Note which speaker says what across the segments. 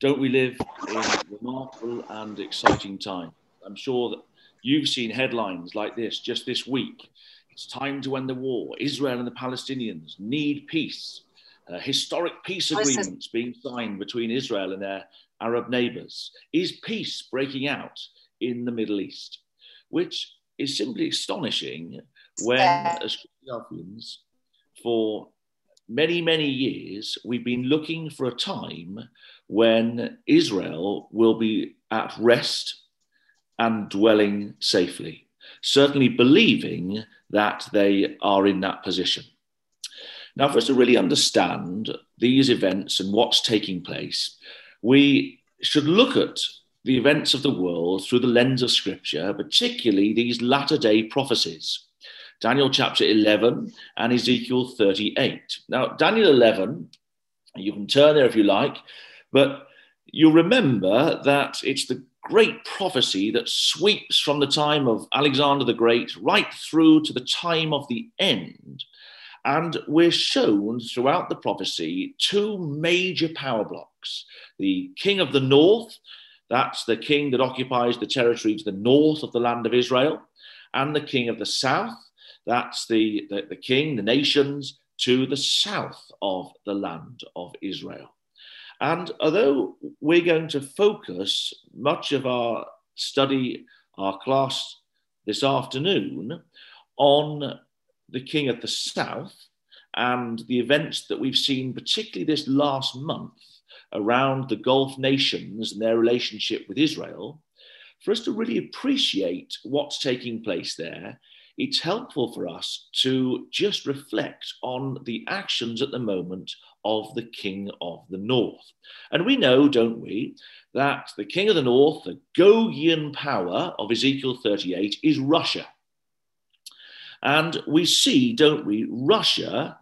Speaker 1: don't we live in a remarkable and exciting time? I'm sure that you've seen headlines like this just this week. It's time to end the war. Israel and the Palestinians need peace. Uh, historic peace agreements being signed between Israel and their Arab neighbors. Is peace breaking out in the Middle East? Which is simply astonishing when, as Christians, for many, many years, we've been looking for a time when Israel will be at rest and dwelling safely, certainly believing that they are in that position. Now, for us to really understand these events and what's taking place, we should look at the events of the world through the lens of Scripture, particularly these latter day prophecies. Daniel chapter 11 and Ezekiel 38. Now, Daniel 11, you can turn there if you like, but you'll remember that it's the great prophecy that sweeps from the time of Alexander the Great right through to the time of the end. And we're shown throughout the prophecy two major power blocks the king of the north, that's the king that occupies the territory to the north of the land of Israel, and the king of the south, that's the, the, the king, the nations to the south of the land of Israel. And although we're going to focus much of our study, our class this afternoon on the King of the South and the events that we've seen, particularly this last month, around the Gulf nations and their relationship with Israel, for us to really appreciate what's taking place there it's helpful for us to just reflect on the actions at the moment of the King of the North. And we know, don't we, that the King of the North, the Gogian power of Ezekiel 38, is Russia. And we see, don't we, Russia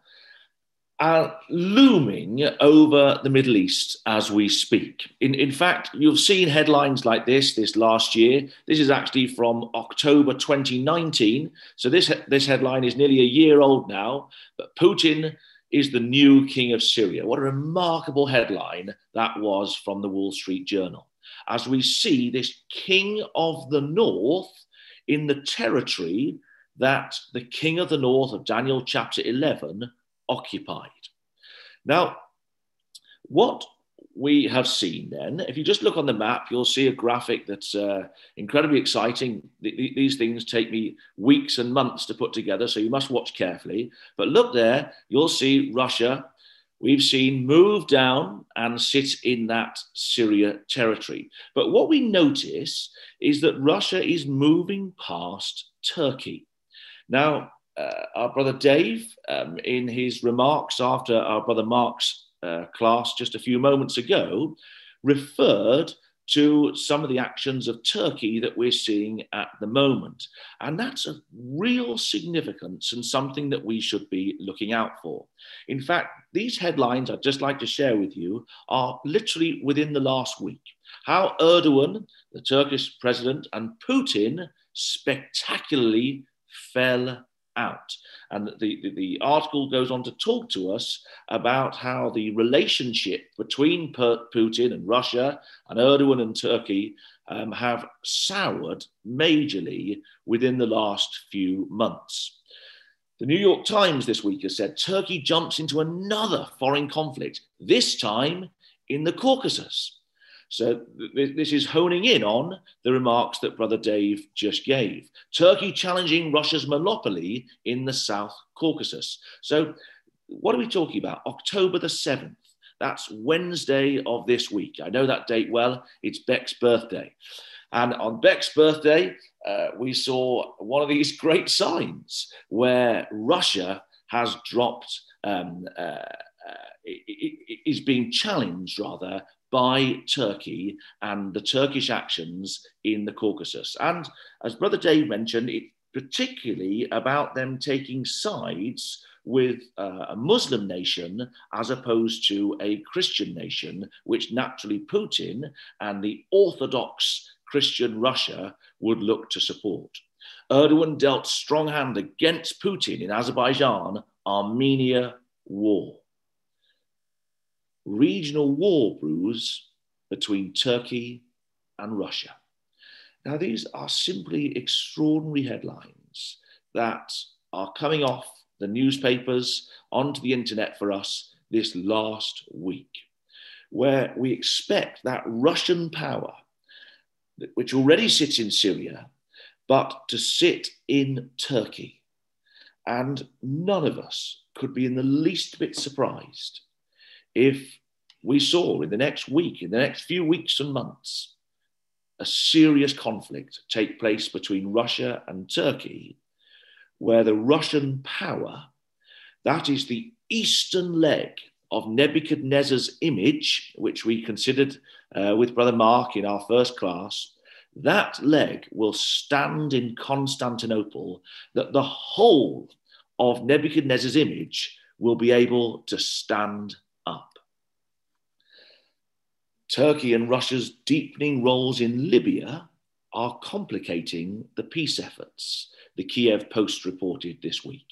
Speaker 1: are looming over the Middle East as we speak. In, in fact, you've seen headlines like this this last year. This is actually from October 2019. So this, this headline is nearly a year old now. But Putin is the new king of Syria. What a remarkable headline that was from the Wall Street Journal. As we see this king of the north in the territory that the king of the north of Daniel chapter 11 occupied. Now, what we have seen then, if you just look on the map, you'll see a graphic that's uh, incredibly exciting. these things take me weeks and months to put together, so you must watch carefully. But look there, you'll see Russia, we've seen move down and sit in that Syria territory. But what we notice is that Russia is moving past Turkey. Now, uh, our brother Dave, um, in his remarks after our brother Mark's uh, class just a few moments ago, referred to some of the actions of Turkey that we're seeing at the moment. And that's of real significance and something that we should be looking out for. In fact, these headlines I'd just like to share with you are literally within the last week. How Erdogan, the Turkish president, and Putin spectacularly fell out. And the, the, the, article goes on to talk to us about how the relationship between Putin and Russia and Erdogan and Turkey um, have soured majorly within the last few months. The New York Times this week has said Turkey jumps into another foreign conflict, this time in the Caucasus. So th- this is honing in on the remarks that Brother Dave just gave. Turkey challenging Russia's monopoly in the South Caucasus. So what are we talking about? October the 7th. That's Wednesday of this week. I know that date well. It's Beck's birthday. And on Beck's birthday, uh, we saw one of these great signs where Russia has dropped, um, uh, uh, is being challenged rather by Turkey and the Turkish actions in the Caucasus. And as Brother Dave mentioned, it particularly about them taking sides with uh, a Muslim nation as opposed to a Christian nation, which naturally Putin and the Orthodox Christian Russia would look to support. Erdogan dealt strong hand against Putin in Azerbaijan Armenia war regional war brews between Turkey and Russia. Now, these are simply extraordinary headlines that are coming off the newspapers onto the internet for us this last week, where we expect that Russian power, which already sits in Syria, but to sit in Turkey. And none of us could be in the least bit surprised if we saw in the next week, in the next few weeks and months, a serious conflict take place between Russia and Turkey, where the Russian power, that is the eastern leg of Nebuchadnezzar's image, which we considered uh, with Brother Mark in our first class, that leg will stand in Constantinople, that the whole of Nebuchadnezzar's image will be able to stand. Turkey and Russia's deepening roles in Libya are complicating the peace efforts, the Kiev Post reported this week.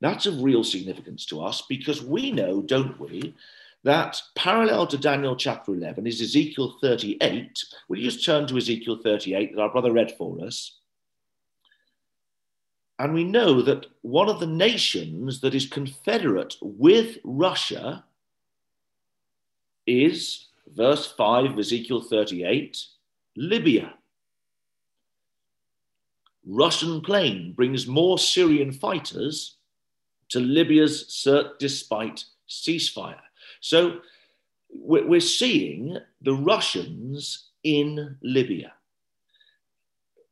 Speaker 1: That's of real significance to us because we know, don't we, that parallel to Daniel chapter 11 is Ezekiel 38. Will you just turn to Ezekiel 38 that our brother read for us? And we know that one of the nations that is confederate with Russia is, verse 5 of Ezekiel 38, Libya. Russian plane brings more Syrian fighters to Libya's Sirte despite ceasefire. So we're seeing the Russians in Libya.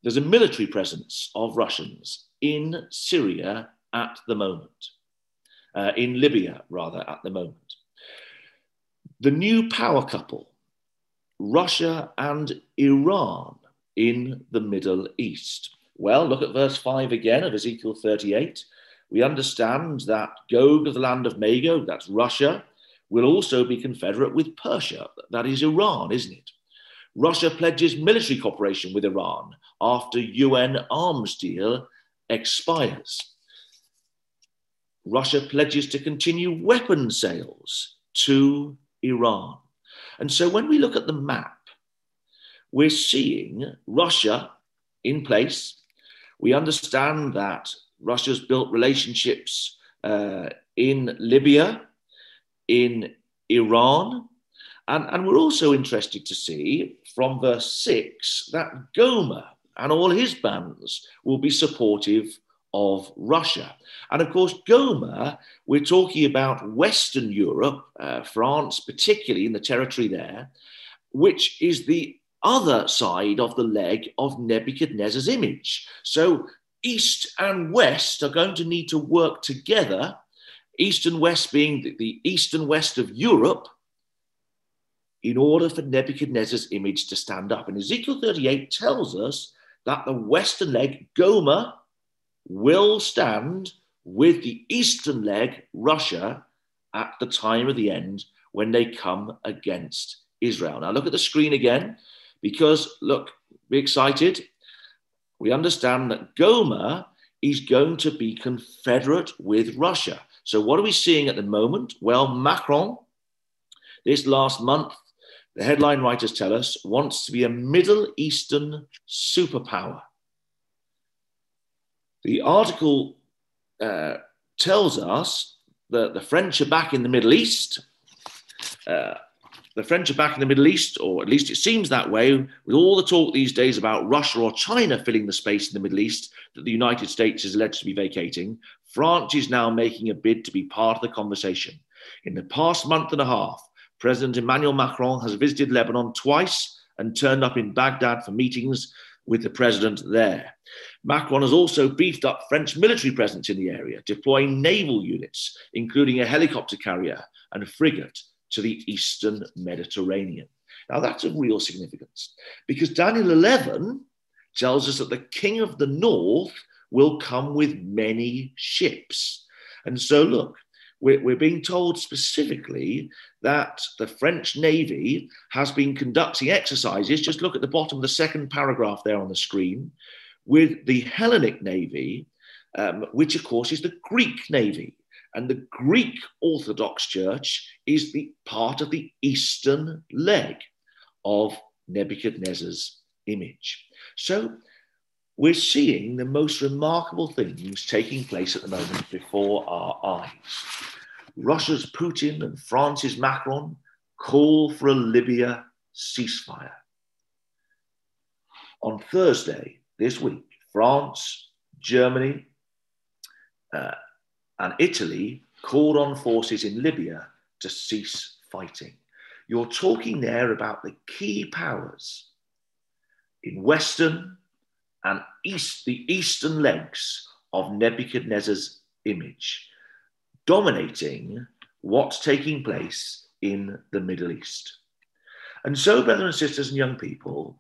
Speaker 1: There's a military presence of Russians in Syria at the moment, uh, in Libya, rather, at the moment. The new power couple, Russia and Iran in the Middle East. Well, look at verse 5 again of Ezekiel 38. We understand that Gog of the land of Magog, that's Russia, will also be confederate with Persia. That is Iran, isn't it? Russia pledges military cooperation with Iran after UN arms deal expires. Russia pledges to continue weapon sales to Iran. And so when we look at the map, we're seeing Russia in place. We understand that Russia's built relationships uh, in Libya in Iran. And, and we're also interested to see from verse 6 that Gomer and all his bands will be supportive of Russia. And of course, Gomer, we're talking about Western Europe, uh, France, particularly in the territory there, which is the other side of the leg of Nebuchadnezzar's image. So, East and West are going to need to work together east and west being the, the east and west of Europe, in order for Nebuchadnezzar's image to stand up. And Ezekiel 38 tells us that the western leg, Gomer, will stand with the eastern leg, Russia, at the time of the end when they come against Israel. Now, look at the screen again, because look, be excited. We understand that Gomer is going to be confederate with Russia. So, what are we seeing at the moment? Well, Macron, this last month, the headline writers tell us, wants to be a Middle Eastern superpower. The article uh, tells us that the French are back in the Middle East. Uh, the French are back in the Middle East, or at least it seems that way, with all the talk these days about Russia or China filling the space in the Middle East that the United States is alleged to be vacating. France is now making a bid to be part of the conversation. In the past month and a half, President Emmanuel Macron has visited Lebanon twice and turned up in Baghdad for meetings with the president there. Macron has also beefed up French military presence in the area, deploying naval units, including a helicopter carrier and a frigate, to the eastern Mediterranean. Now, that's of real significance because Daniel 11 tells us that the king of the north will come with many ships. And so, look, we're, we're, being told specifically that the French Navy has been conducting exercises. Just look at the bottom of the second paragraph there on the screen with the Hellenic Navy, um, which, of course, is the Greek Navy. And the Greek Orthodox Church is the part of the eastern leg of Nebuchadnezzar's image. So we're seeing the most remarkable things taking place at the moment before our eyes. Russia's Putin and France's Macron call for a Libya ceasefire. On Thursday this week, France, Germany, uh, and Italy called on forces in Libya to cease fighting. You're talking there about the key powers in Western and East, the eastern legs of Nebuchadnezzar's image, dominating what's taking place in the Middle East. And so, brothers and sisters and young people,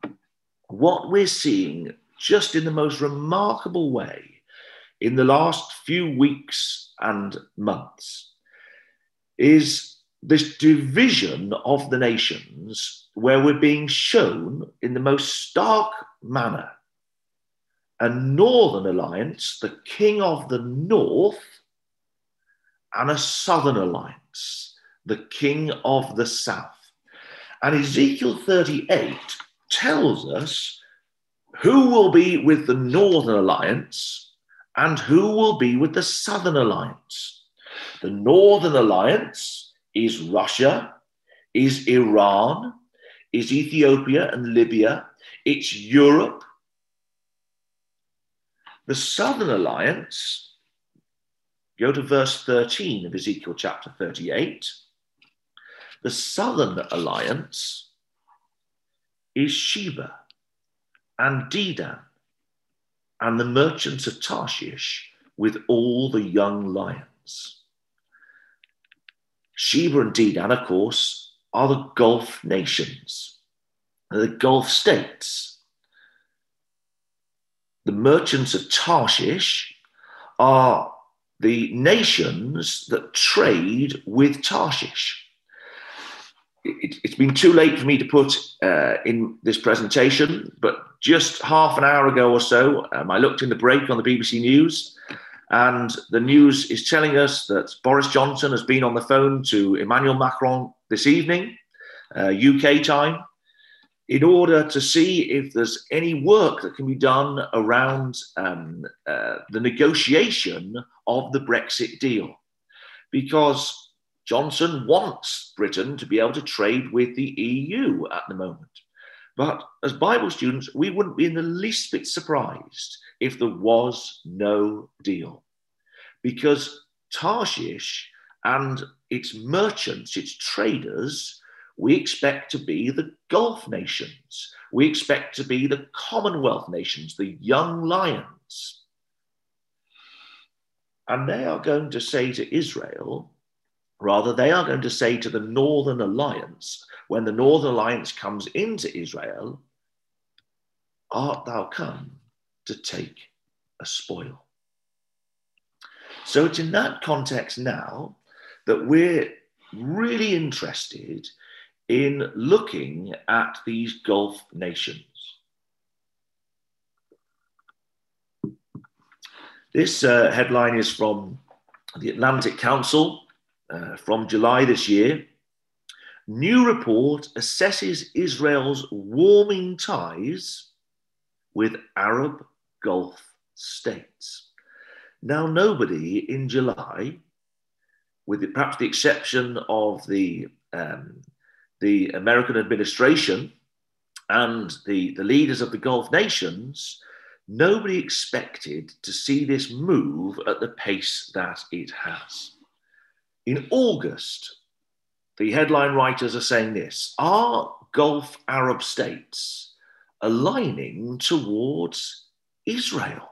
Speaker 1: what we're seeing just in the most remarkable way in the last few weeks and months is this division of the nations where we're being shown in the most stark manner a northern alliance, the king of the north, and a southern alliance, the king of the south. And Ezekiel 38 tells us who will be with the northern alliance and who will be with the southern alliance. The northern alliance is Russia, is Iran, is Ethiopia and Libya, it's Europe. The southern alliance, go to verse 13 of Ezekiel chapter 38. The southern alliance is Sheba and Dedan and the merchants of Tarshish with all the young lions. Sheba and Dedan, of course, are the Gulf nations, the Gulf states. The merchants of Tarshish are the nations that trade with Tarshish it, has been too late for me to put uh, in this presentation, but just half an hour ago or so, um, I looked in the break on the BBC News, and the news is telling us that Boris Johnson has been on the phone to Emmanuel Macron this evening, uh, UK time, in order to see if there's any work that can be done around um, uh, the negotiation of the Brexit deal. Because Johnson wants Britain to be able to trade with the EU at the moment. But as Bible students, we wouldn't be in the least bit surprised if there was no deal. Because Tarshish and its merchants, its traders, we expect to be the Gulf nations. We expect to be the Commonwealth nations, the young lions. And they are going to say to Israel, Rather, they are going to say to the Northern Alliance, when the Northern Alliance comes into Israel, Art thou come to take a spoil? So it's in that context now that we're really interested in looking at these Gulf nations. This uh, headline is from the Atlantic Council uh, from July this year. New report assesses Israel's warming ties with Arab Gulf states. Now, nobody in July, with the, perhaps the exception of the, um, the American administration and the, the leaders of the Gulf nations, nobody expected to see this move at the pace that it has. In August, the headline writers are saying this Are Gulf Arab states aligning towards Israel?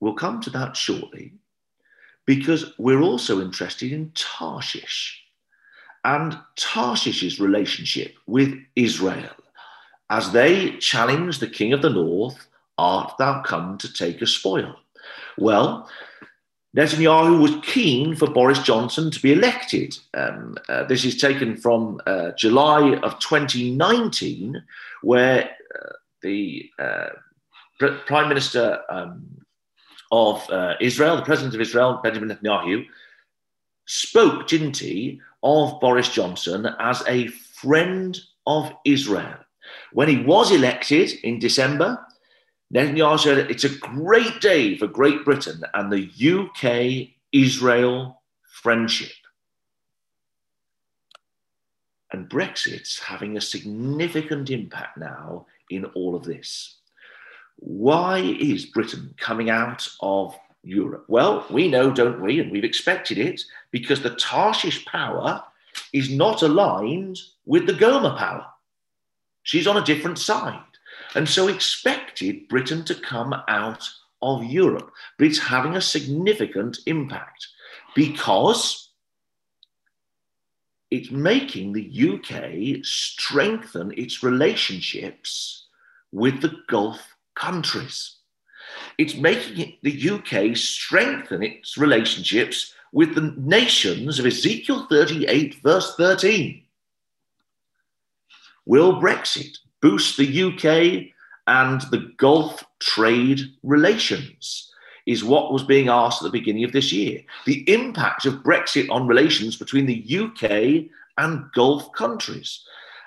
Speaker 1: We'll come to that shortly because we're also interested in Tarshish and Tarshish's relationship with Israel as they challenge the king of the north, Art thou come to take a spoil? Well, Netanyahu was keen for Boris Johnson to be elected. Um, uh, this is taken from uh, July of 2019, where uh, the uh, Prime Minister um, of uh, Israel, the President of Israel, Benjamin Netanyahu, spoke, didn't he, of Boris Johnson as a friend of Israel. When he was elected in December, Netanyahu said it's a great day for Great Britain and the UK Israel friendship. And Brexit's having a significant impact now in all of this. Why is Britain coming out of Europe? Well, we know, don't we? And we've expected it because the Tarshish power is not aligned with the Gomer power. She's on a different side. And so expected Britain to come out of Europe. But it's having a significant impact because it's making the UK strengthen its relationships with the Gulf countries. It's making the UK strengthen its relationships with the nations of Ezekiel 38, verse 13. Will Brexit boost the UK and the Gulf trade relations? Is what was being asked at the beginning of this year. The impact of Brexit on relations between the UK and Gulf countries.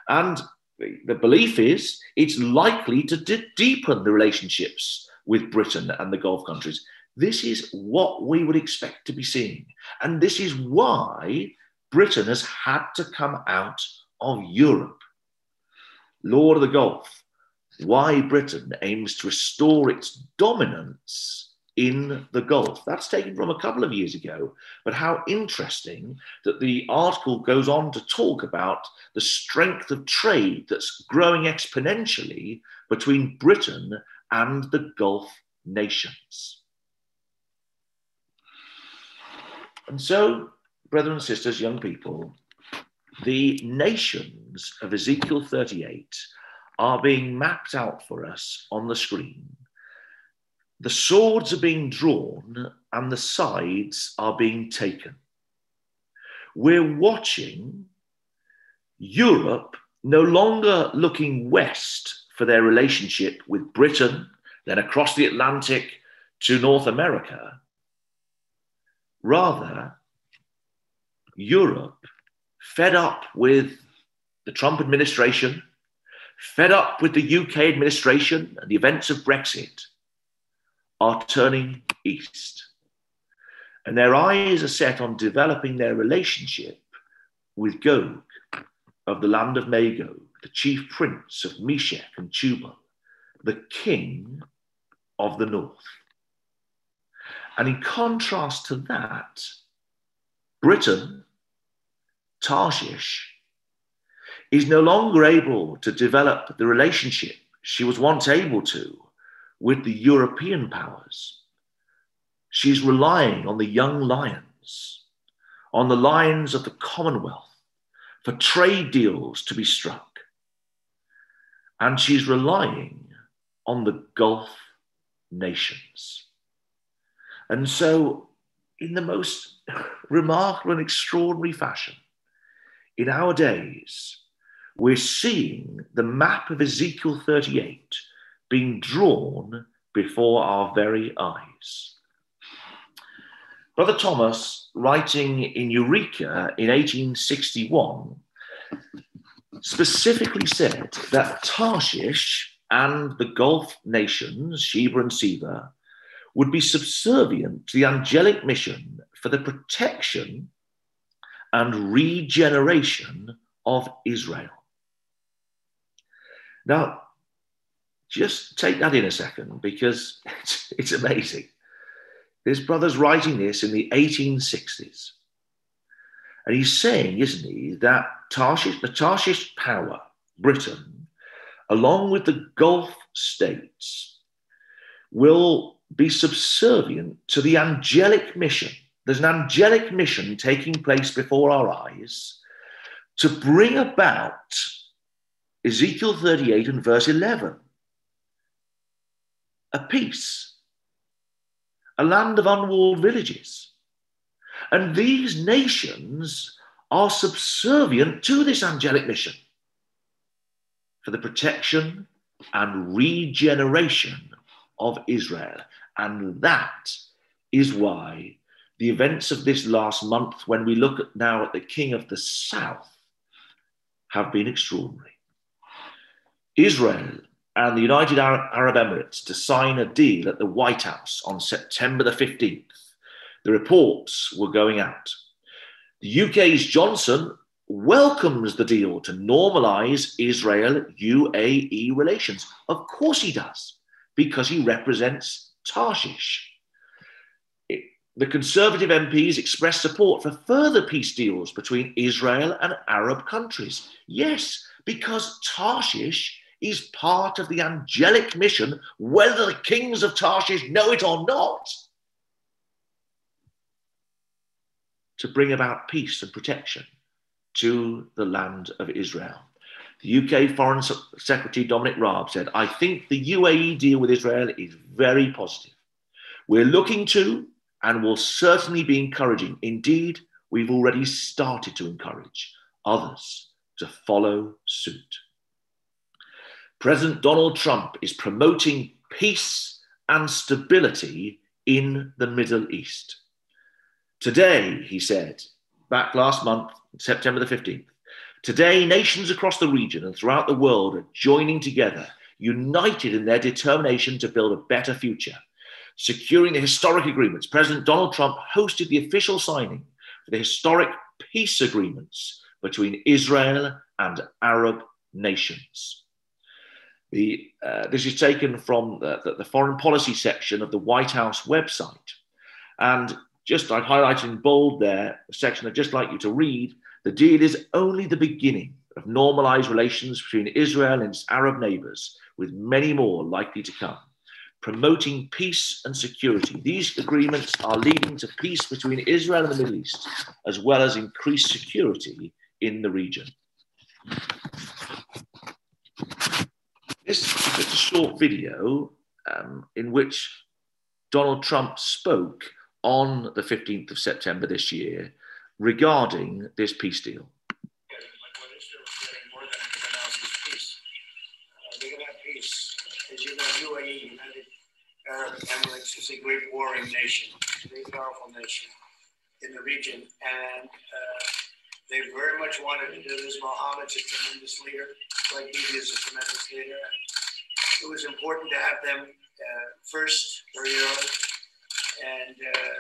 Speaker 1: And the belief is it's likely to deepen the relationships with Britain and the Gulf countries. This is what we would expect to be seeing. And this is why Britain has had to come out of Europe. Lord of the Gulf, why Britain aims to restore its dominance in the Gulf. That's taken from a couple of years ago, but how interesting that the article goes on to talk about the strength of trade that's growing exponentially between Britain and the Gulf nations. And so, brothers and sisters, young people, the nations of Ezekiel 38 are being mapped out for us on the screen. The swords are being drawn and the sides are being taken. We're watching Europe no longer looking west for their relationship with Britain, then across the Atlantic to North America. Rather, Europe fed up with the Trump administration, fed up with the UK administration and the events of Brexit, are turning east. And their eyes are set on developing their relationship with Gog of the land of Magog, the chief prince of Meshech and Tubal, the king of the north. And in contrast to that, Britain Tarshish, is no longer able to develop the relationship she was once able to with the European powers. She's relying on the young lions, on the lions of the Commonwealth for trade deals to be struck. And she's relying on the Gulf nations. And so, in the most remarkable and extraordinary fashion, in our days, we're seeing the map of Ezekiel 38 being drawn before our very eyes. Brother Thomas, writing in Eureka in 1861, specifically said that Tarshish and the Gulf nations, Sheba and Seba, would be subservient to the angelic mission for the protection and regeneration of Israel. Now, just take that in a second because it's, it's amazing. This brother's writing this in the 1860s. And he's saying, isn't he, that Tarshish, the Tarshish power, Britain, along with the Gulf states, will be subservient to the angelic mission there's an angelic mission taking place before our eyes to bring about Ezekiel 38 and verse 11 a peace, a land of unwalled villages. And these nations are subservient to this angelic mission for the protection and regeneration of Israel. And that is why the events of this last month, when we look at now at the King of the South, have been extraordinary. Israel and the United Arab Emirates to sign a deal at the White House on September the 15th. The reports were going out. The UK's Johnson welcomes the deal to normalize Israel UAE relations. Of course he does, because he represents Tarshish the Conservative MPs expressed support for further peace deals between Israel and Arab countries. Yes, because Tarshish is part of the angelic mission, whether the kings of Tarshish know it or not, to bring about peace and protection to the land of Israel. The UK Foreign Secretary Dominic Raab said, I think the UAE deal with Israel is very positive. We're looking to and will certainly be encouraging. Indeed, we've already started to encourage others to follow suit. President Donald Trump is promoting peace and stability in the Middle East. Today, he said, back last month, September the 15th, today nations across the region and throughout the world are joining together, united in their determination to build a better future securing the historic agreements. President Donald Trump hosted the official signing for the historic peace agreements between Israel and Arab nations. The, uh, this is taken from the, the, the, foreign policy section of the White House website. And just I'd highlight in bold there a section I'd just like you to read. The deal is only the beginning of normalized relations between Israel and its Arab neighbors, with many more likely to come promoting peace and security. These agreements are leading to peace between Israel and the Middle East, as well as increased security in the region. This is a short video um, in which Donald Trump spoke on the 15th of September this year regarding this peace deal.
Speaker 2: Emirates is a great warring nation, a very powerful nation in the region. And uh, they very much wanted to do this. Mohammed's a tremendous leader, like he is a tremendous leader. It was important to have them uh, first, very early. And, uh,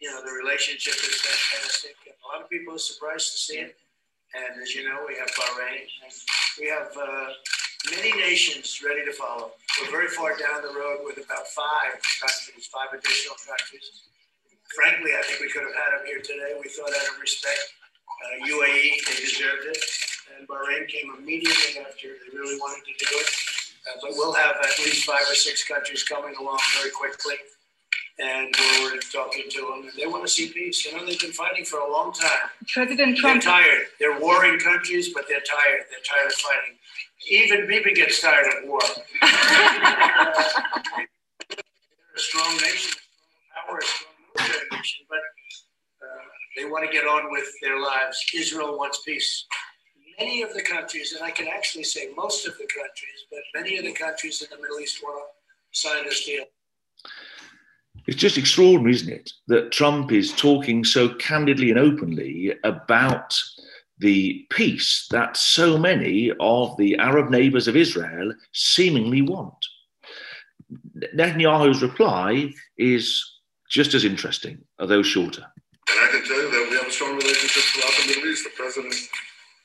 Speaker 2: you know, the relationship is fantastic. And a lot of people are surprised to see it. And as you know, we have Bahrain, and we have uh, many nations ready to follow. We're very far down the road with about five countries, five additional countries. Frankly, I think we could have had them here today. We thought out of respect. Uh, UAE, they deserved it. And Bahrain came immediately after. They really wanted to do it. Uh, but we'll have at least five or six countries coming along very quickly. And we're talking to them, and they want to see peace. You know, they've been fighting for a long time.
Speaker 3: President Trump.
Speaker 2: They're tired. They're warring countries, but they're tired. They're tired of fighting even Bibi gets tired of war. They're a strong nation, strong power, strong military nation, but uh, they want to get on with their lives. Israel wants peace. Many of the countries, and I can actually say most of the countries, but many of the countries in the Middle East want to sign this deal.
Speaker 1: It's just extraordinary, isn't it, that Trump is talking so candidly and openly about the peace that so many of the Arab neighbors of Israel seemingly want. Netanyahu's reply is just as interesting, although shorter.
Speaker 4: And I can tell you that we have a strong relationship throughout the Middle East. The president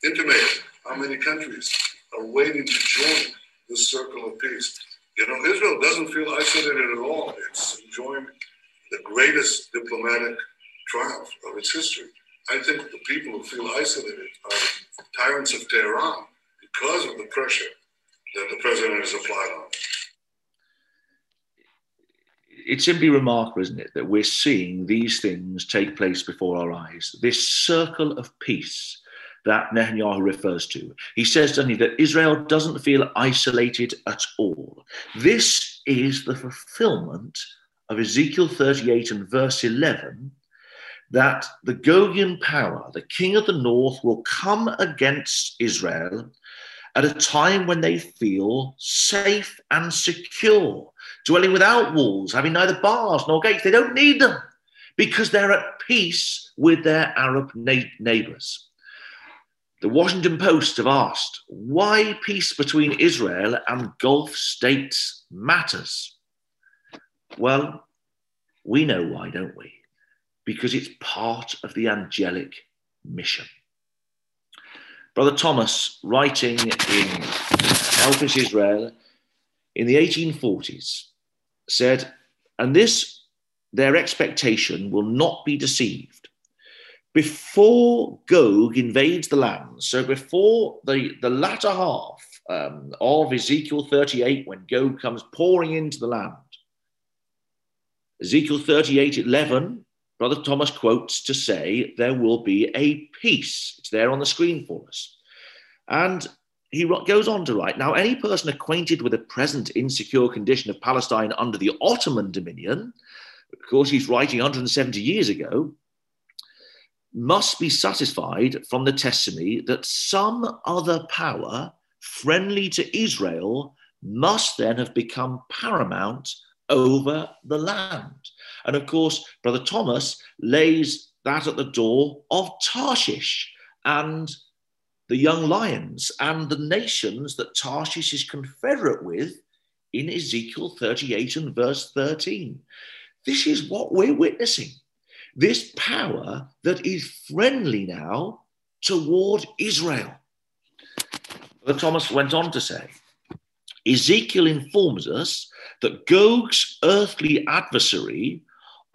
Speaker 4: intimated how many countries are waiting to join this circle of peace. You know, Israel doesn't feel isolated at all. It's enjoying the greatest diplomatic triumph of its history. I think the people who feel isolated are tyrants of Tehran because of the pressure that the president has applied on them.
Speaker 1: It's simply remarkable, isn't it, that we're seeing these things take place before our eyes. This circle of peace that Netanyahu refers to. He says, doesn't he, that Israel doesn't feel isolated at all. This is the fulfillment of Ezekiel 38 and verse 11, that the Gogian power, the king of the north, will come against Israel at a time when they feel safe and secure, dwelling without walls, having neither bars nor gates. They don't need them because they're at peace with their Arab na- neighbors. The Washington Post have asked why peace between Israel and Gulf states matters. Well, we know why, don't we? Because it's part of the angelic mission. Brother Thomas, writing in Elpis Israel in the 1840s, said, and this, their expectation will not be deceived. Before Gog invades the land, so before the, the latter half um, of Ezekiel 38, when Gog comes pouring into the land, Ezekiel 38 11, Brother Thomas quotes to say, There will be a peace. It's there on the screen for us. And he goes on to write Now, any person acquainted with the present insecure condition of Palestine under the Ottoman dominion, of course, he's writing 170 years ago, must be satisfied from the testimony that some other power friendly to Israel must then have become paramount over the land. And of course, Brother Thomas lays that at the door of Tarshish and the young lions and the nations that Tarshish is confederate with in Ezekiel 38 and verse 13. This is what we're witnessing. This power that is friendly now toward Israel. Brother Thomas went on to say, Ezekiel informs us that Gog's earthly adversary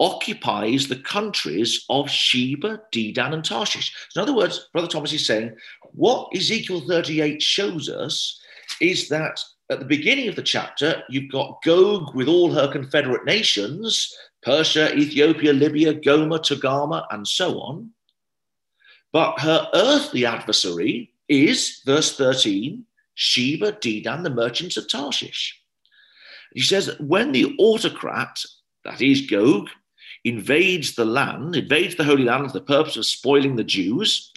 Speaker 1: occupies the countries of Sheba, Dedan, and Tarshish. So in other words, Brother Thomas is saying what Ezekiel 38 shows us is that at the beginning of the chapter, you've got Gog with all her confederate nations Persia, Ethiopia, Libya, Gomer, Togarmah, and so on. But her earthly adversary is, verse 13, Sheba, Dedan, the merchants of Tarshish. He says, when the autocrat, that is Gog, invades the land, invades the Holy Land for the purpose of spoiling the Jews,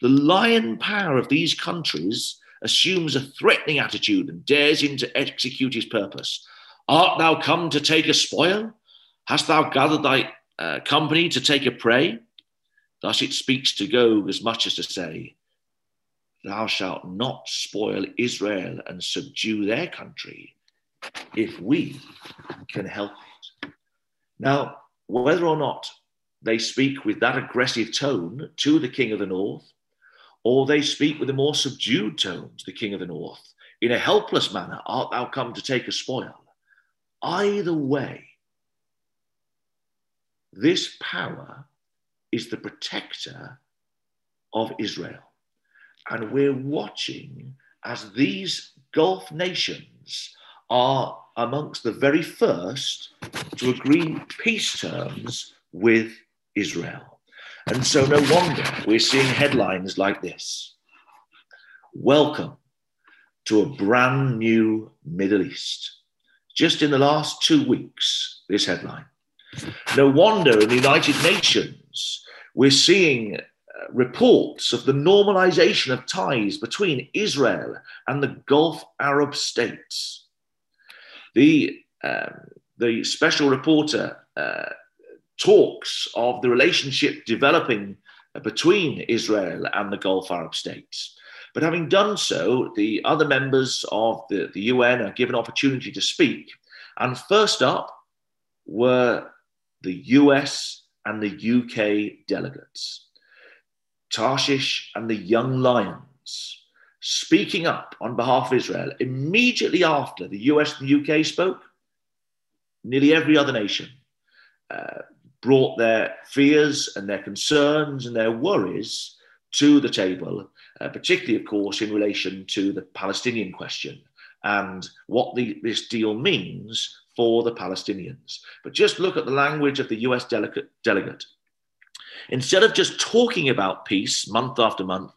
Speaker 1: the lion power of these countries assumes a threatening attitude and dares him to execute his purpose. Art thou come to take a spoil? Hast thou gathered thy uh, company to take a prey? Thus it speaks to Gog as much as to say, Thou shalt not spoil Israel and subdue their country if we can help it. Now, whether or not they speak with that aggressive tone to the king of the north, or they speak with a more subdued tone to the king of the north, in a helpless manner, art thou come to take a spoil? Either way, this power is the protector of Israel. And we're watching as these Gulf nations are amongst the very first to agree peace terms with Israel. And so, no wonder we're seeing headlines like this Welcome to a brand new Middle East. Just in the last two weeks, this headline. No wonder in the United Nations, we're seeing uh, reports of the normalization of ties between Israel and the Gulf Arab states. The, um, the special reporter uh, talks of the relationship developing between Israel and the Gulf Arab states. But having done so, the other members of the, the UN are given opportunity to speak. And first up were the US and the UK delegates, Tarshish and the Young Lions, speaking up on behalf of Israel immediately after the US and the UK spoke. Nearly every other nation uh, brought their fears and their concerns and their worries to the table, uh, particularly, of course, in relation to the Palestinian question and what the, this deal means for the Palestinians. But just look at the language of the US delegate. delegate. Instead of just talking about peace month after month,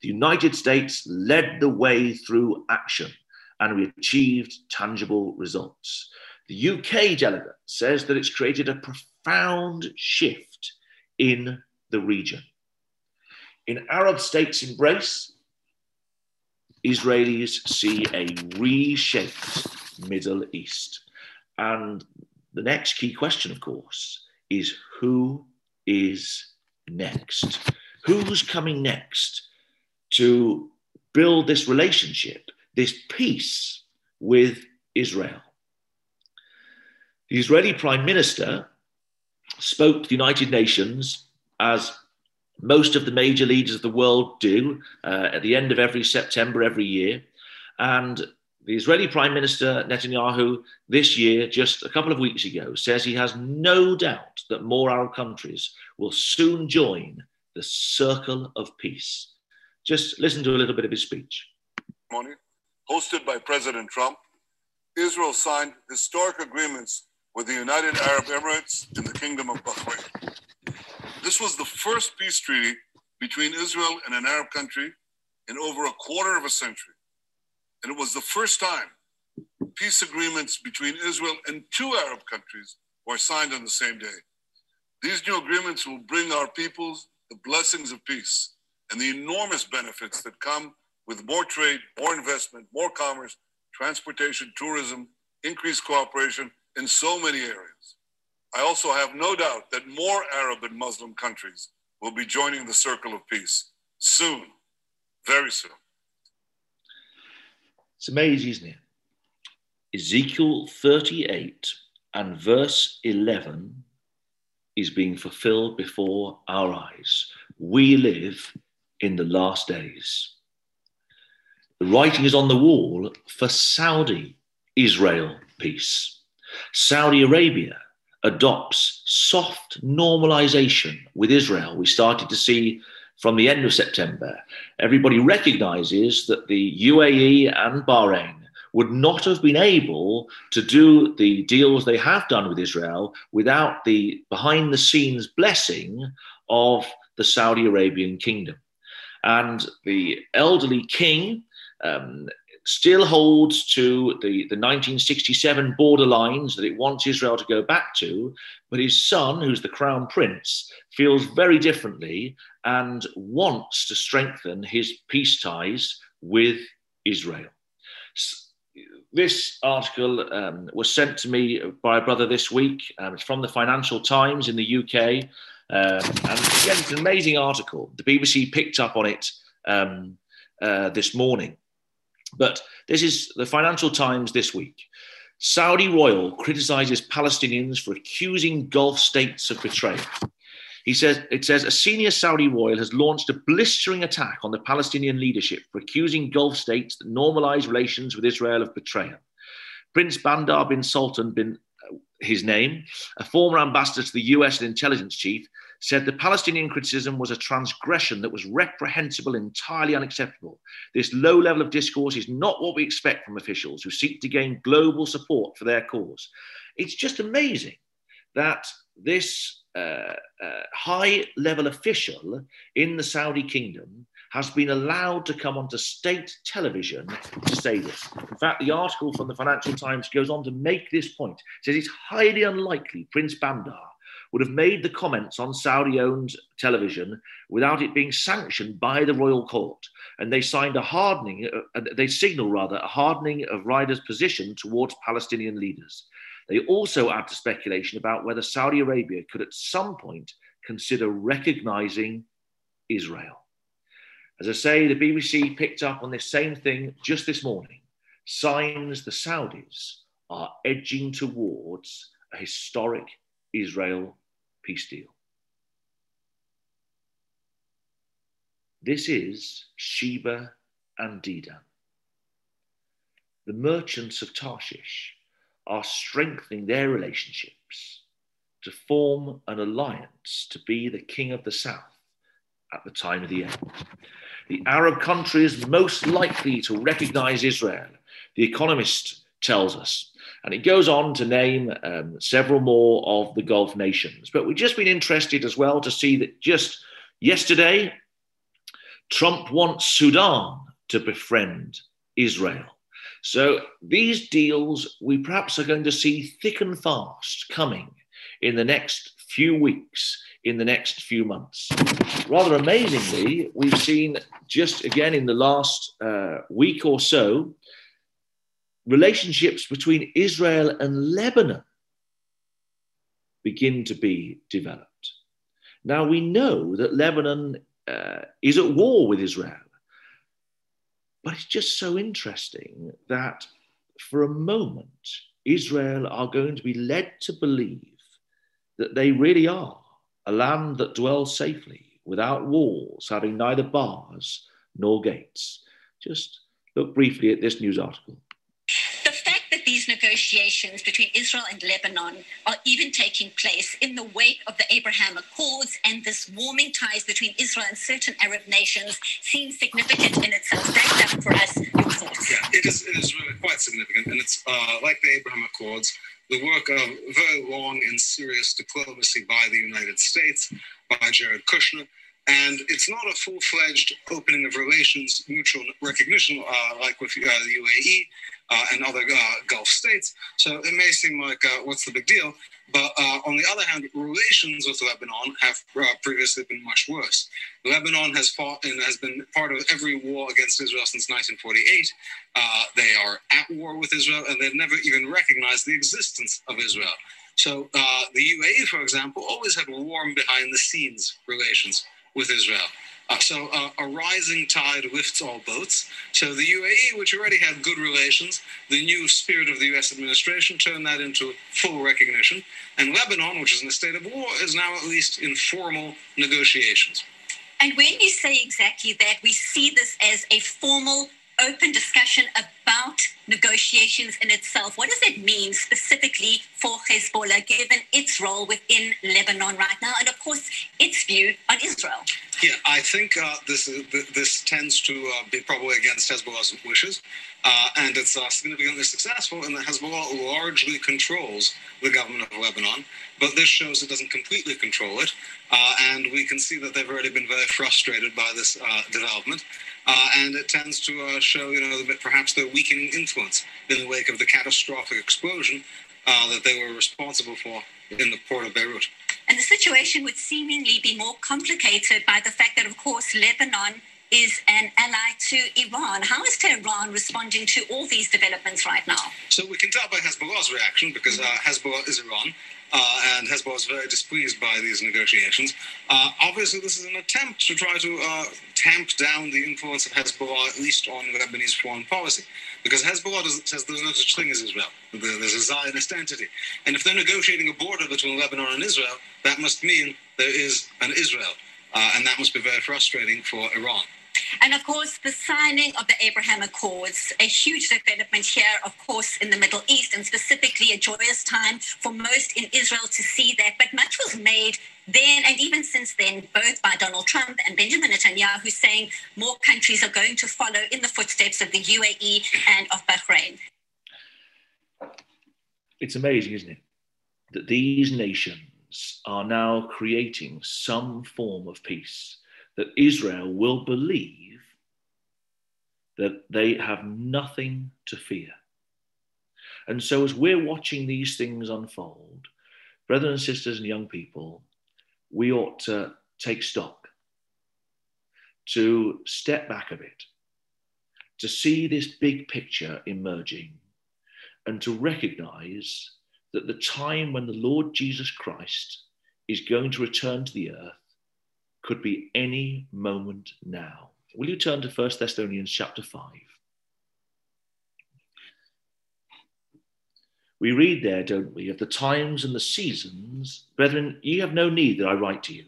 Speaker 1: the United States led the way through action and we achieved tangible results. The UK delegate says that it's created a profound shift in the region. In Arab states' embrace, Israelis see a reshaped Middle East. And the next key question, of course, is who is next? Who's coming next to build this relationship, this peace with Israel? The Israeli Prime Minister spoke to the United Nations as most of the major leaders of the world do uh, at the end of every September every year. And the Israeli Prime Minister Netanyahu this year, just a couple of weeks ago, says he has no doubt that more Arab countries will soon join the circle of peace. Just listen to a little bit of his speech.
Speaker 4: Morning. Hosted by President Trump, Israel signed historic agreements with the United Arab Emirates and the Kingdom of Bahrain. This was the first peace treaty between Israel and an Arab country in over a quarter of a century. And it was the first time peace agreements between Israel and two Arab countries were signed on the same day. These new agreements will bring our peoples the blessings of peace and the enormous benefits that come with more trade, more investment, more commerce, transportation, tourism, increased cooperation in so many areas. I also have no doubt that more Arab and Muslim countries will be joining the circle of peace soon, very soon.
Speaker 1: It's amazing, isn't it? Ezekiel 38 and verse 11 is being fulfilled before our eyes. We live in the last days. The writing is on the wall for Saudi Israel peace. Saudi Arabia adopts soft normalization with Israel. We started to see from the end of September, everybody recognizes that the UAE and Bahrain would not have been able to do the deals they have done with Israel without the behind the scenes blessing of the Saudi Arabian kingdom. And the elderly king um, still holds to the, the 1967 border lines that it wants Israel to go back to, but his son, who's the crown prince, feels very differently and wants to strengthen his peace ties with Israel. This article um, was sent to me by a brother this week. Um, it's from the Financial Times in the UK. Um, and again, it's an amazing article. The BBC picked up on it um, uh, this morning. But this is the Financial Times this week. Saudi royal criticizes Palestinians for accusing Gulf states of betrayal. He says it says a senior Saudi royal has launched a blistering attack on the Palestinian leadership for accusing Gulf states that normalize relations with Israel of betrayal. Prince Bandar bin Sultan bin uh, his name, a former ambassador to the US and intelligence chief, said the Palestinian criticism was a transgression that was reprehensible entirely unacceptable. This low level of discourse is not what we expect from officials who seek to gain global support for their cause. It's just amazing that this uh, uh, high level official in the Saudi kingdom has been allowed to come onto state television to say this. In fact, the article from the Financial Times goes on to make this point. It says it's highly unlikely Prince Bandar would have made the comments on Saudi owned television without it being sanctioned by the royal court. And they signed a hardening, uh, they signal rather, a hardening of Riyadh's position towards Palestinian leaders. They also add to speculation about whether Saudi Arabia could at some point consider recognizing Israel. As I say, the BBC picked up on this same thing just this morning. Signs the Saudis are edging towards a historic Israel peace deal. This is Sheba and Dedan. The merchants of Tarshish are strengthening their relationships to form an alliance to be the king of the south at the time of the end. The Arab countries most likely to recognize Israel, the Economist tells us. And it goes on to name um, several more of the Gulf nations. But we've just been interested as well to see that just yesterday, Trump wants Sudan to befriend Israel. So these deals we perhaps are going to see thick and fast coming in the next few weeks, in the next few months. Rather amazingly, we've seen just again in the last uh, week or so relationships between Israel and Lebanon begin to be developed. Now we know that Lebanon uh, is at war with Israel. But it's just so interesting that for a moment, Israel are going to be led to believe that they really are a land that dwells safely without walls, having neither bars nor gates. Just look briefly at this news article The fact that
Speaker 3: these negotiations between Israel and Lebanon are even taking place in the wake of the Abraham Accords, and this warming ties between Israel and certain Arab nations seems significant in itself. That for us, your thoughts.
Speaker 5: Yeah, it is, it is really quite significant, and it's uh, like the Abraham Accords, the work of very long and serious diplomacy by the United States, by Jared Kushner, and it's not a full-fledged opening of relations, mutual recognition uh, like with uh, the UAE uh, and other uh, Gulf states. So it may seem like uh, what's the big deal, but uh, on the other hand, relations with Lebanon have uh, previously been much worse. Lebanon has fought and has been part of every war against Israel since 1948. Uh, they are at war with Israel, and they've never even recognized the existence of Israel. So uh, the UAE, for example, always had warm behind the scenes relations with Israel. Uh, so uh, a rising tide lifts all boats. So the UAE, which already had good relations, the new spirit of the U.S. administration turned that into full recognition. And Lebanon, which is in a state of war, is now at least in formal negotiations.
Speaker 3: And when you say exactly that, we see this as a formal open discussion about negotiations in itself. What does it mean specifically for Hezbollah, given its role within Lebanon right now, and of course its view on Israel?
Speaker 5: Yeah, I think uh, this is, this tends to uh, be probably against Hezbollah's wishes, uh, and it's uh, significantly successful. And Hezbollah largely controls the government of Lebanon, but this shows it doesn't completely control it, uh, and we can see that they've already been very frustrated by this uh, development uh, and it tends to uh, show, you know, that perhaps weakening influence in the wake of the catastrophic explosion uh, that they were responsible for in the port of Beirut.
Speaker 3: And the situation would seemingly be more complicated by the fact that, of course, Lebanon is an ally to Iran. How is Tehran responding to all these developments right now?
Speaker 5: So we can tell by Hezbollah's reaction because uh, Hezbollah is Iran. Uh, and Hezbollah is very displeased by these negotiations. Uh, obviously, this is an attempt to try to uh, tamp down the influence of Hezbollah, at least on Lebanese foreign policy, because Hezbollah does, says there's no such thing as Israel. There's a Zionist entity. And if they're negotiating a border between Lebanon and Israel, that must mean there is an Israel. Uh, and that must be very frustrating for Iran.
Speaker 3: And of course, the signing of the Abraham Accords, a huge development here, of course, in the Middle East, and specifically a joyous time for most in Israel to see that. But much was made then and even since then, both by Donald Trump and Benjamin Netanyahu, saying more countries are going to follow in the footsteps of the UAE and of Bahrain.
Speaker 1: It's amazing, isn't it? That these nations are now creating some form of peace that Israel will believe that they have nothing to fear. And so, as we're watching these things unfold, brothers and sisters and young people, we ought to take stock, to step back a bit, to see this big picture emerging, and to recognize that the time when the Lord Jesus Christ is going to return to the earth could be any moment now. Will you turn to 1 Thessalonians chapter 5? We read there, don't we, of the times and the seasons. Brethren, ye have no need that I write to you.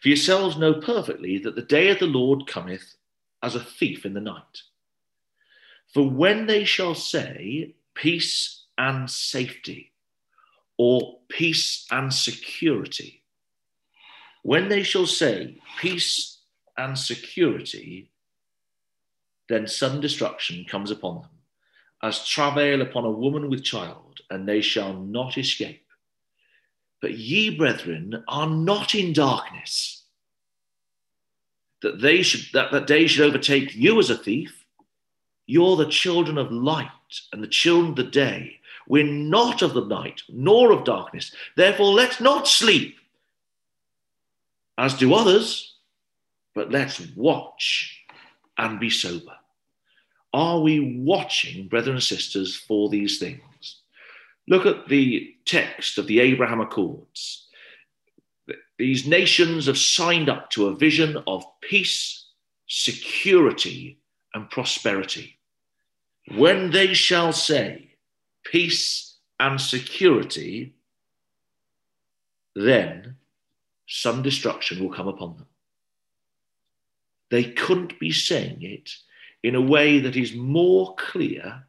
Speaker 1: For yourselves know perfectly that the day of the Lord cometh as a thief in the night. For when they shall say, Peace and safety, or peace and security, when they shall say peace and security, then sudden destruction comes upon them, as travail upon a woman with child, and they shall not escape. But ye, brethren, are not in darkness, that they should that, that day should overtake you as a thief. You're the children of light and the children of the day. We're not of the night, nor of darkness. Therefore, let's not sleep as do others, but let's watch and be sober. Are we watching, brothers and sisters, for these things? Look at the text of the Abraham Accords. These nations have signed up to a vision of peace, security, and prosperity. When they shall say peace and security, then some destruction will come upon them. They couldn't be saying it in a way that is more clear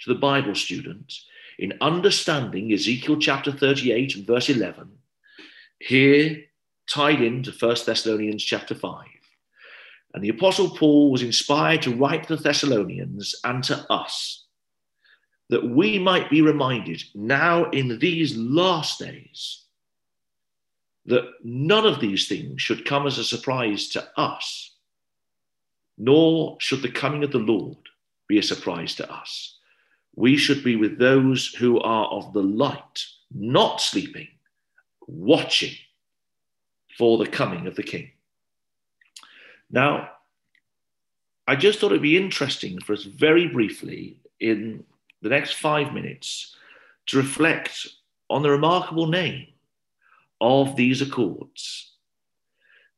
Speaker 1: to the Bible student in understanding Ezekiel chapter 38 and verse 11, here tied into 1 Thessalonians chapter 5. And the Apostle Paul was inspired to write to the Thessalonians and to us that we might be reminded now in these last days that none of these things should come as a surprise to us, nor should the coming of the Lord be a surprise to us. We should be with those who are of the light, not sleeping, watching for the coming of the King. Now, I just thought it'd be interesting for us very briefly in the next five minutes to reflect on the remarkable name of these accords.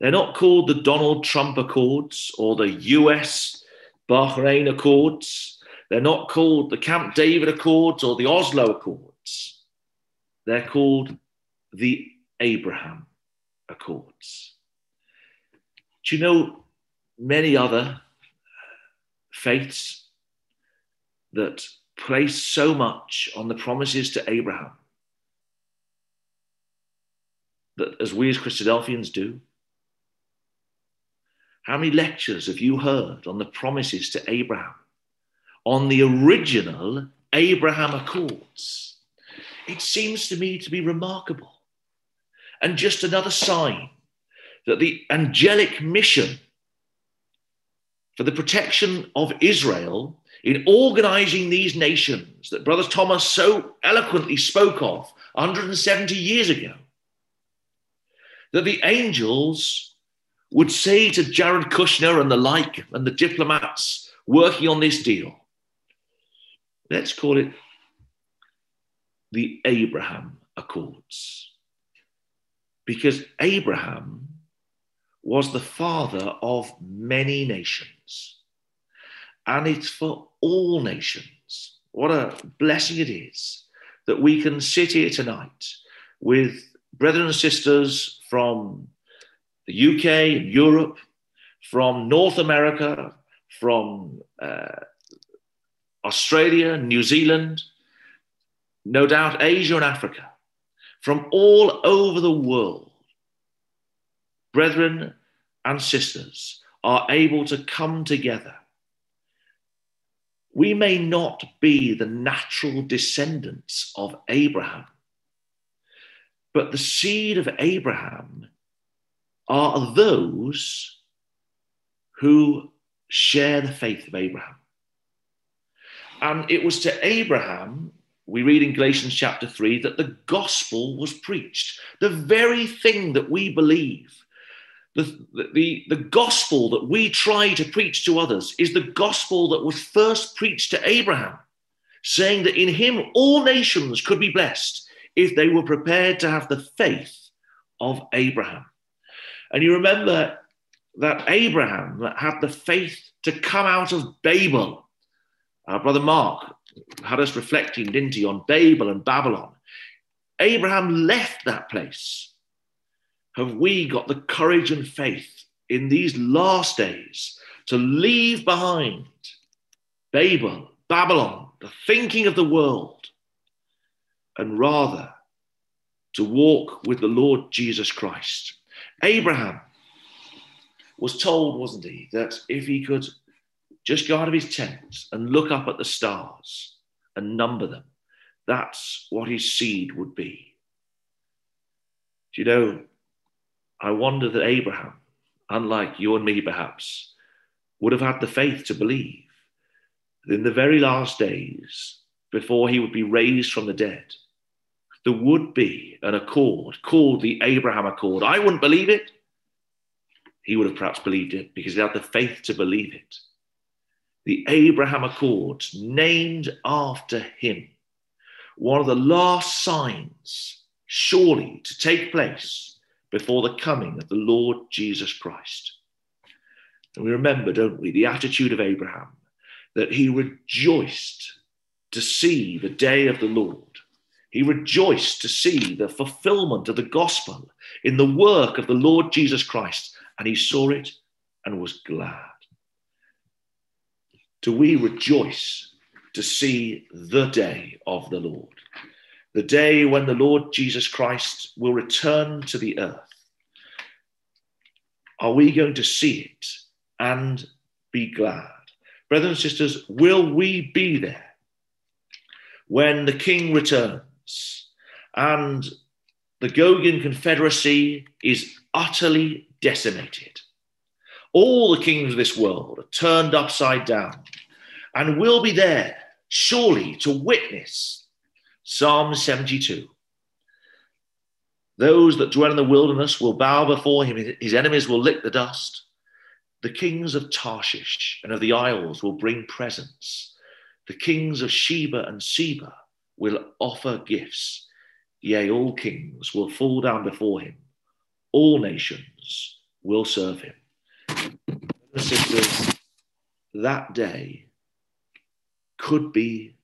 Speaker 1: They're not called the Donald Trump Accords or the US Bahrain Accords. They're not called the Camp David Accords or the Oslo Accords. They're called the Abraham Accords. Do you know many other faiths that place so much on the promises to Abraham that as we as Christadelphians do? How many lectures have you heard on the promises to Abraham, on the original Abraham Accords? It seems to me to be remarkable and just another sign that the angelic mission for the protection of Israel in organizing these nations that Brother Thomas so eloquently spoke of 170 years ago that the angels would say to Jared Kushner and the like and the diplomats working on this deal, let's call it the Abraham Accords. Because Abraham was the father of many nations. And it's for all nations. What a blessing it is that we can sit here tonight with brethren and sisters from the UK Europe, from North America, from uh, Australia, New Zealand, no doubt Asia and Africa, from all over the world, brethren and sisters are able to come together. We may not be the natural descendants of Abraham, but the seed of Abraham are those who share the faith of Abraham. And it was to Abraham, we read in Galatians chapter 3, that the gospel was preached. The very thing that we believe, the, the, the gospel that we try to preach to others, is the gospel that was first preached to Abraham, saying that in him all nations could be blessed if they were prepared to have the faith of Abraham. And you remember that Abraham had the faith to come out of Babel. Our brother Mark had us reflecting, didn't he, on Babel and Babylon. Abraham left that place. Have we got the courage and faith in these last days to leave behind Babel, Babylon, the thinking of the world, and rather to walk with the Lord Jesus Christ. Abraham was told, wasn't he, that if he could just go out of his tent and look up at the stars and number them, that's what his seed would be. Do you know, I wonder that Abraham, unlike you and me perhaps, would have had the faith to believe that in the very last days, before he would be raised from the dead, there would be an accord called the Abraham Accord. I wouldn't believe it. He would have perhaps believed it because he had the faith to believe it. The Abraham Accords, named after him, one of the last signs, surely, to take place before the coming of the Lord Jesus Christ. And we remember, don't we, the attitude of Abraham, that he rejoiced to see the day of the Lord. He rejoiced to see the fulfillment of the gospel in the work of the Lord Jesus Christ, and he saw it and was glad. Do we rejoice to see the day of the Lord? The day when the Lord Jesus Christ will return to the earth. Are we going to see it and be glad? Brothers and sisters, will we be there when the king returns and the Gogian Confederacy is utterly decimated? All the kings of this world are turned upside down and will be there, surely, to witness Psalm 72. Those that dwell in the wilderness will bow before him, his enemies will lick the dust. The kings of Tarshish and of the isles will bring presents. The kings of Sheba and Seba will offer gifts. Yea, all kings will fall down before him. All nations will serve him. Sisters, that day could be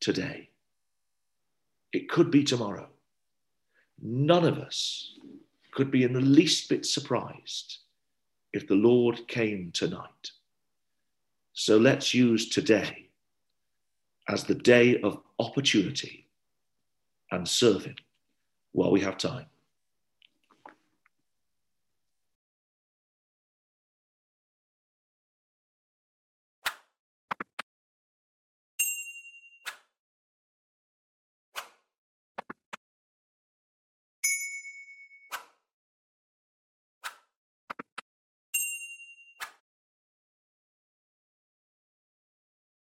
Speaker 1: today. It could be tomorrow. None of us could be in the least bit surprised if the Lord came tonight. So let's use today as the day of opportunity and serve Him while we have time.